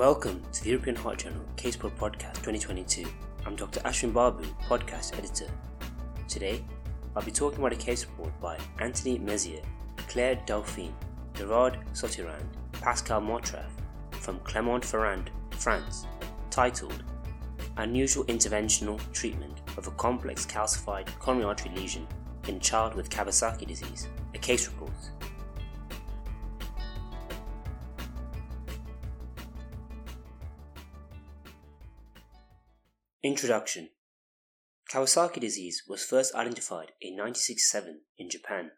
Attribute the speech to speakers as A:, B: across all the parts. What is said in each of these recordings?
A: Welcome to the European Heart Journal CasePod Podcast 2022. I'm Dr. Aswin Babu, podcast editor. Today, I'll be talking about a case report by Anthony Mézier, Claire Dauphin, Gerard Souteyrand, Pascal Motreff from Clermont-Ferrand, France, titled Unusual Interventional Treatment of a Complex Calcified Coronary Artery Lesion in Child with Kawasaki Disease, a case report. Introduction Kawasaki disease was first identified in 1967 in Japan.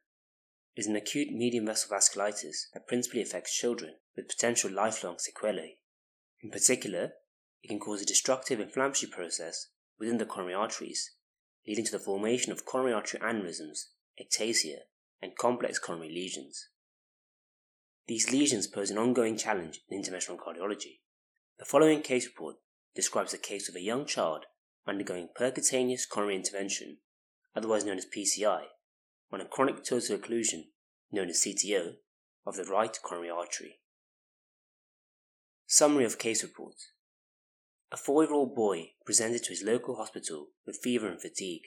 A: It is an acute medium vessel vasculitis that principally affects children with potential lifelong sequelae. In particular, it can cause a destructive inflammatory process within the coronary arteries, leading to the formation of coronary artery aneurysms, ectasia, and complex coronary lesions. These lesions pose an ongoing challenge in interventional cardiology. The following case report describes the case of a young child undergoing percutaneous coronary intervention, otherwise known as PCI, on a chronic total occlusion, known as CTO, of the right coronary artery. Summary of case report A four year old boy presented to his local hospital with fever and fatigue.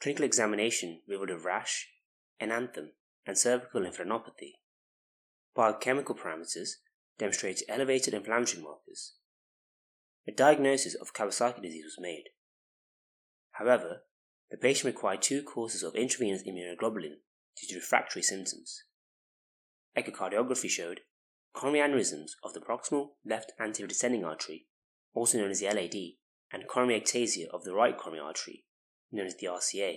A: Clinical examination revealed a rash, enanthem, and cervical lymphadenopathy. Biochemical parameters demonstrated elevated inflammatory markers a diagnosis of Kawasaki disease was made. However, the patient required two courses of intravenous immunoglobulin due to refractory symptoms. Echocardiography showed coronary aneurysms of the proximal left anterior descending artery, also known as the LAD, and coronary ectasia of the right coronary artery, known as the RCA.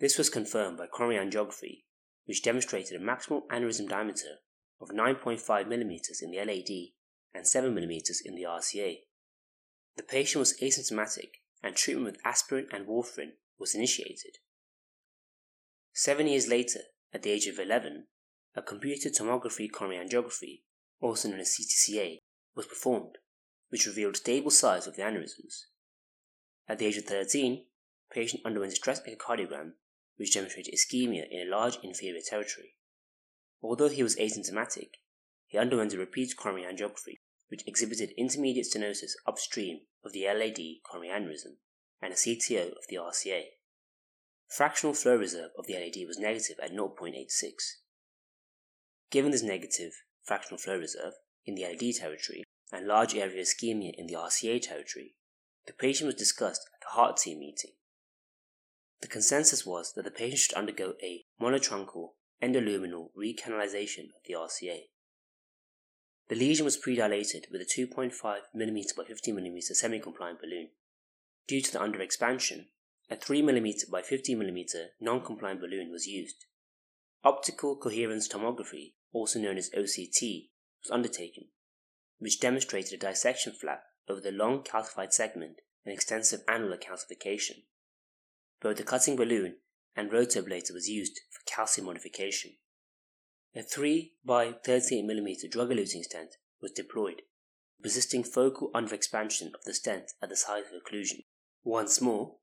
A: This was confirmed by coronary angiography, which demonstrated a maximal aneurysm diameter of 9.5 mm in the LAD and 7 mm in the RCA. The patient was asymptomatic and treatment with aspirin and warfarin was initiated. Seven years later, at the age of 11, a computed tomography coronary angiography, also known as CTCA, was performed, which revealed stable size of the aneurysms. At the age of 13, patient underwent stress echocardiogram, which demonstrated ischemia in a large inferior territory. Although he was asymptomatic, he underwent a repeat coronary angiography, which exhibited intermediate stenosis upstream of the LAD coronary aneurysm and a CTO of the RCA. Fractional flow reserve of the LAD was negative at 0.86. Given this negative fractional flow reserve in the LAD territory and large area ischemia in the RCA territory, the patient was discussed at the heart team meeting. The consensus was that the patient should undergo a monotruncal endoluminal recanalization of the RCA. The lesion was predilated with a 2.5 mm by 50 mm semi-compliant balloon. Due to the underexpansion, a 3 mm by 50 mm non-compliant balloon was used. Optical coherence tomography, also known as OCT, was undertaken, which demonstrated a dissection flap over the long calcified segment and extensive annular calcification. Both the cutting balloon and rotablator was used for calcium modification. A 3 by 38mm drug-eluting stent was deployed, resisting focal underexpansion of the stent at the site of occlusion. Once more,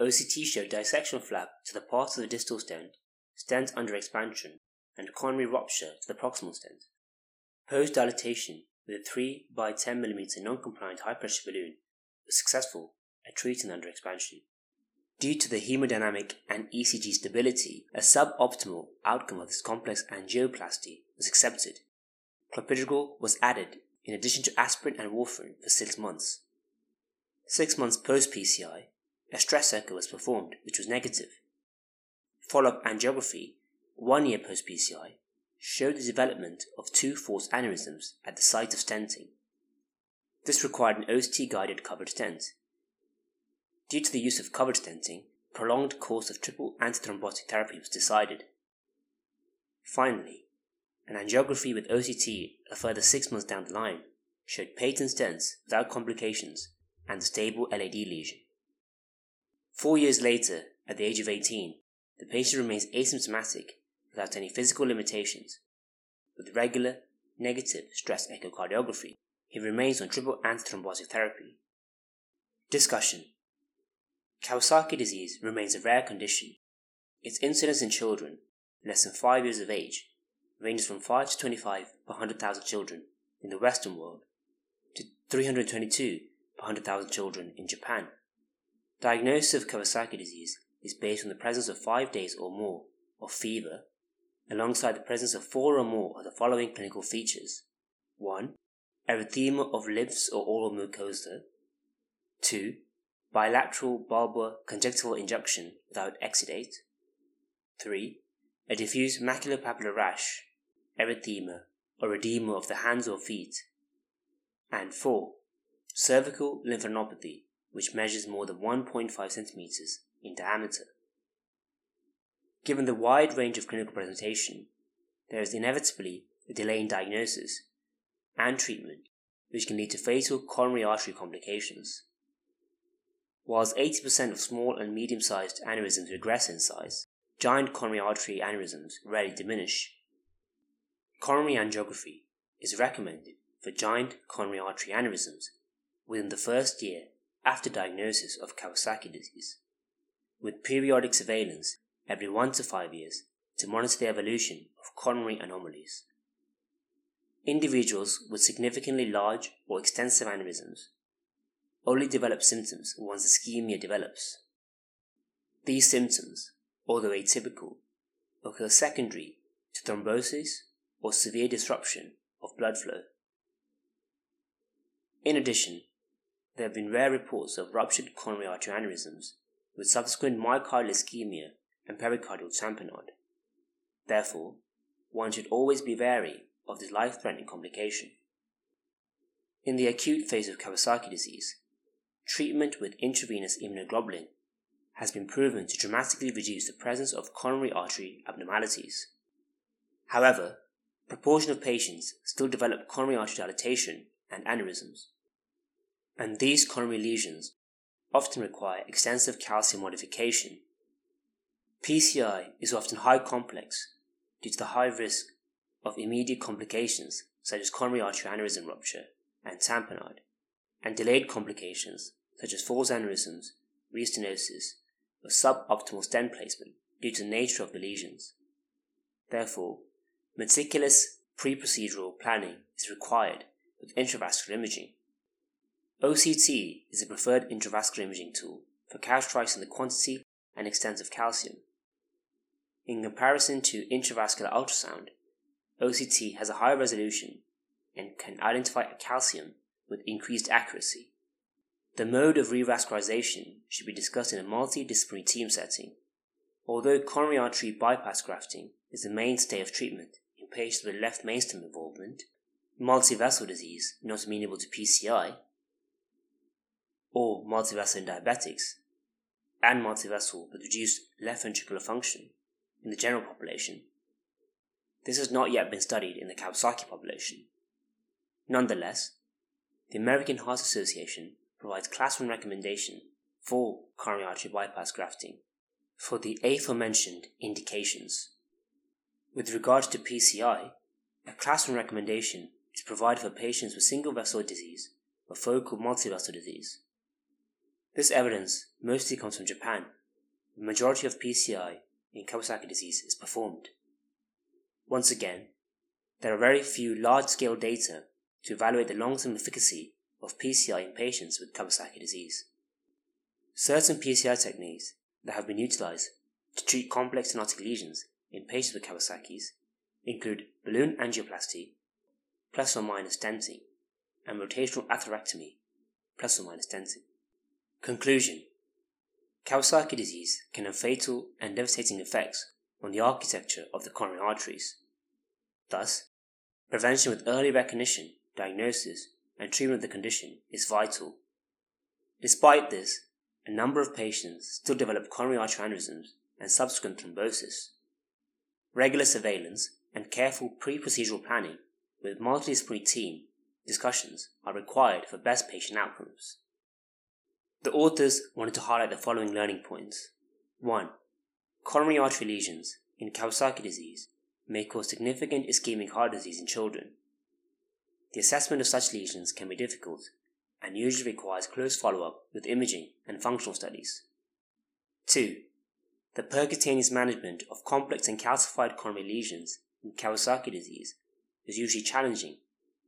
A: OCT showed dissection flap to the part of the distal stent, stent underexpansion, and coronary rupture to the proximal stent. Post dilatation with a 3 by 10mm non-compliant high-pressure balloon was successful at treating underexpansion. Due to the hemodynamic and ECG stability, a suboptimal outcome of this complex angioplasty was accepted. Clopidogrel was added in addition to aspirin and warfarin for six months. Six months post PCI, a stress echo was performed, which was negative. Follow up angiography, one year post PCI, showed the development of two false aneurysms at the site of stenting. This required an OCT guided covered stent, Due to the use of covered stenting, prolonged course of triple antithrombotic therapy was decided. Finally, an angiography with OCT a further six months down the line showed patent stents without complications and a stable LAD lesion. Four years later, at the age of 18, the patient remains asymptomatic without any physical limitations. With regular, negative stress echocardiography, he remains on triple antithrombotic therapy. Discussion Kawasaki disease remains a rare condition. Its incidence in children less than 5 years of age ranges from 5 to 25 per 100,000 children in the Western world to 322 per 100,000 children in Japan. Diagnosis of Kawasaki disease is based on the presence of five days or more of fever, alongside the presence of four or more of the following clinical features 1. Erythema of lips or oral mucosa. 2. Bilateral bulbar conjunctival injection without exudate. 3. A diffuse maculopapular rash, erythema, or edema of the hands or feet. And 4. Cervical lymphadenopathy, which measures more than 1.5 centimeters in diameter. Given the wide range of clinical presentation, there is inevitably a delay in diagnosis and treatment, which can lead to fatal coronary artery complications. Whilst 80% of small and medium sized aneurysms regress in size, giant coronary artery aneurysms rarely diminish. Coronary angiography is recommended for giant coronary artery aneurysms within the first year after diagnosis of Kawasaki disease, with periodic surveillance every 1 to 5 years to monitor the evolution of coronary anomalies. Individuals with significantly large or extensive aneurysms only develop symptoms once ischemia develops. These symptoms, although atypical, occur secondary to thrombosis or severe disruption of blood flow. In addition, there have been rare reports of ruptured coronary artery aneurysms with subsequent myocardial ischemia and pericardial tamponade. Therefore, one should always be wary of this life threatening complication. In the acute phase of Kawasaki disease, treatment with intravenous immunoglobulin has been proven to dramatically reduce the presence of coronary artery abnormalities. However, a proportion of patients still develop coronary artery dilatation and aneurysms, and these coronary lesions often require extensive calcium modification. PCI is often high complex due to the high risk of immediate complications such as coronary artery aneurysm rupture and tamponade, and delayed complications such as false aneurysms, restenosis, or suboptimal stent placement due to the nature of the lesions. Therefore, meticulous pre-procedural planning is required with intravascular imaging. OCT is a preferred intravascular imaging tool for characterizing the quantity and extent of calcium. In comparison to intravascular ultrasound, OCT has a higher resolution and can identify calcium with increased accuracy. The mode of revascularization should be discussed in a multidisciplinary team setting. Although coronary artery bypass grafting is the mainstay of treatment in patients with left mainstem involvement, multivessel disease not amenable to PCI, or multivessel in diabetics, and multivessel with reduced left ventricular function in the general population, this has not yet been studied in the Kawasaki population. Nonetheless, the American Heart Association provides class 1 recommendation for coronary artery bypass grafting for the aforementioned indications. With regard to PCI, a class 1 recommendation is provided for patients with single vessel disease or focal multivessel disease. This evidence mostly comes from Japan. The majority of PCI in Kawasaki disease is performed. Once again, there are very few large scale data to evaluate the long term efficacy of PCI in patients with Kawasaki disease. Certain PCI techniques that have been utilized to treat complex stenotic lesions in patients with Kawasaki's include balloon angioplasty, plus or minus stenting, and rotational atherectomy, plus or minus stenting. Conclusion Kawasaki disease can have fatal and devastating effects on the architecture of the coronary arteries. Thus, prevention with early recognition, diagnosis, and treatment of the condition is vital. Despite this, a number of patients still develop coronary artery aneurysms and subsequent thrombosis. Regular surveillance and careful pre-procedural planning with multidisciplinary team discussions are required for best patient outcomes. The authors wanted to highlight the following learning points. 1. Coronary artery lesions in Kawasaki disease may cause significant ischemic heart disease in children the assessment of such lesions can be difficult and usually requires close follow up with imaging and functional studies. 2. The percutaneous management of complex and calcified coronary lesions in Kawasaki disease is usually challenging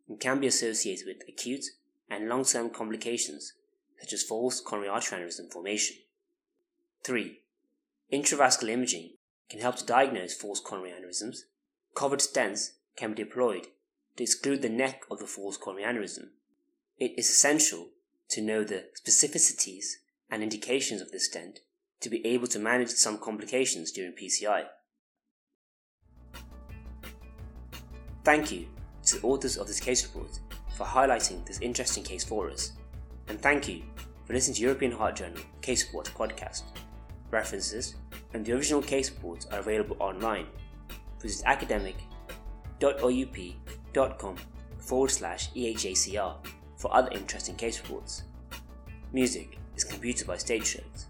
A: and can be associated with acute and long term complications such as false coronary artery aneurysm formation. 3. Intravascular imaging can help to diagnose false coronary aneurysms. Covered stents can be deployed to exclude the neck of the false coronary aneurysm. It is essential to know the specificities and indications of this stent to be able to manage some complications during PCI. Thank you to the authors of this case report for highlighting this interesting case for us, and thank you for listening to European Heart Journal Case Report podcast. References and the original case reports are available online. Visit academic.oup.com forward slash EHJCR for other interesting case reports. Music is computed by Stage Shows.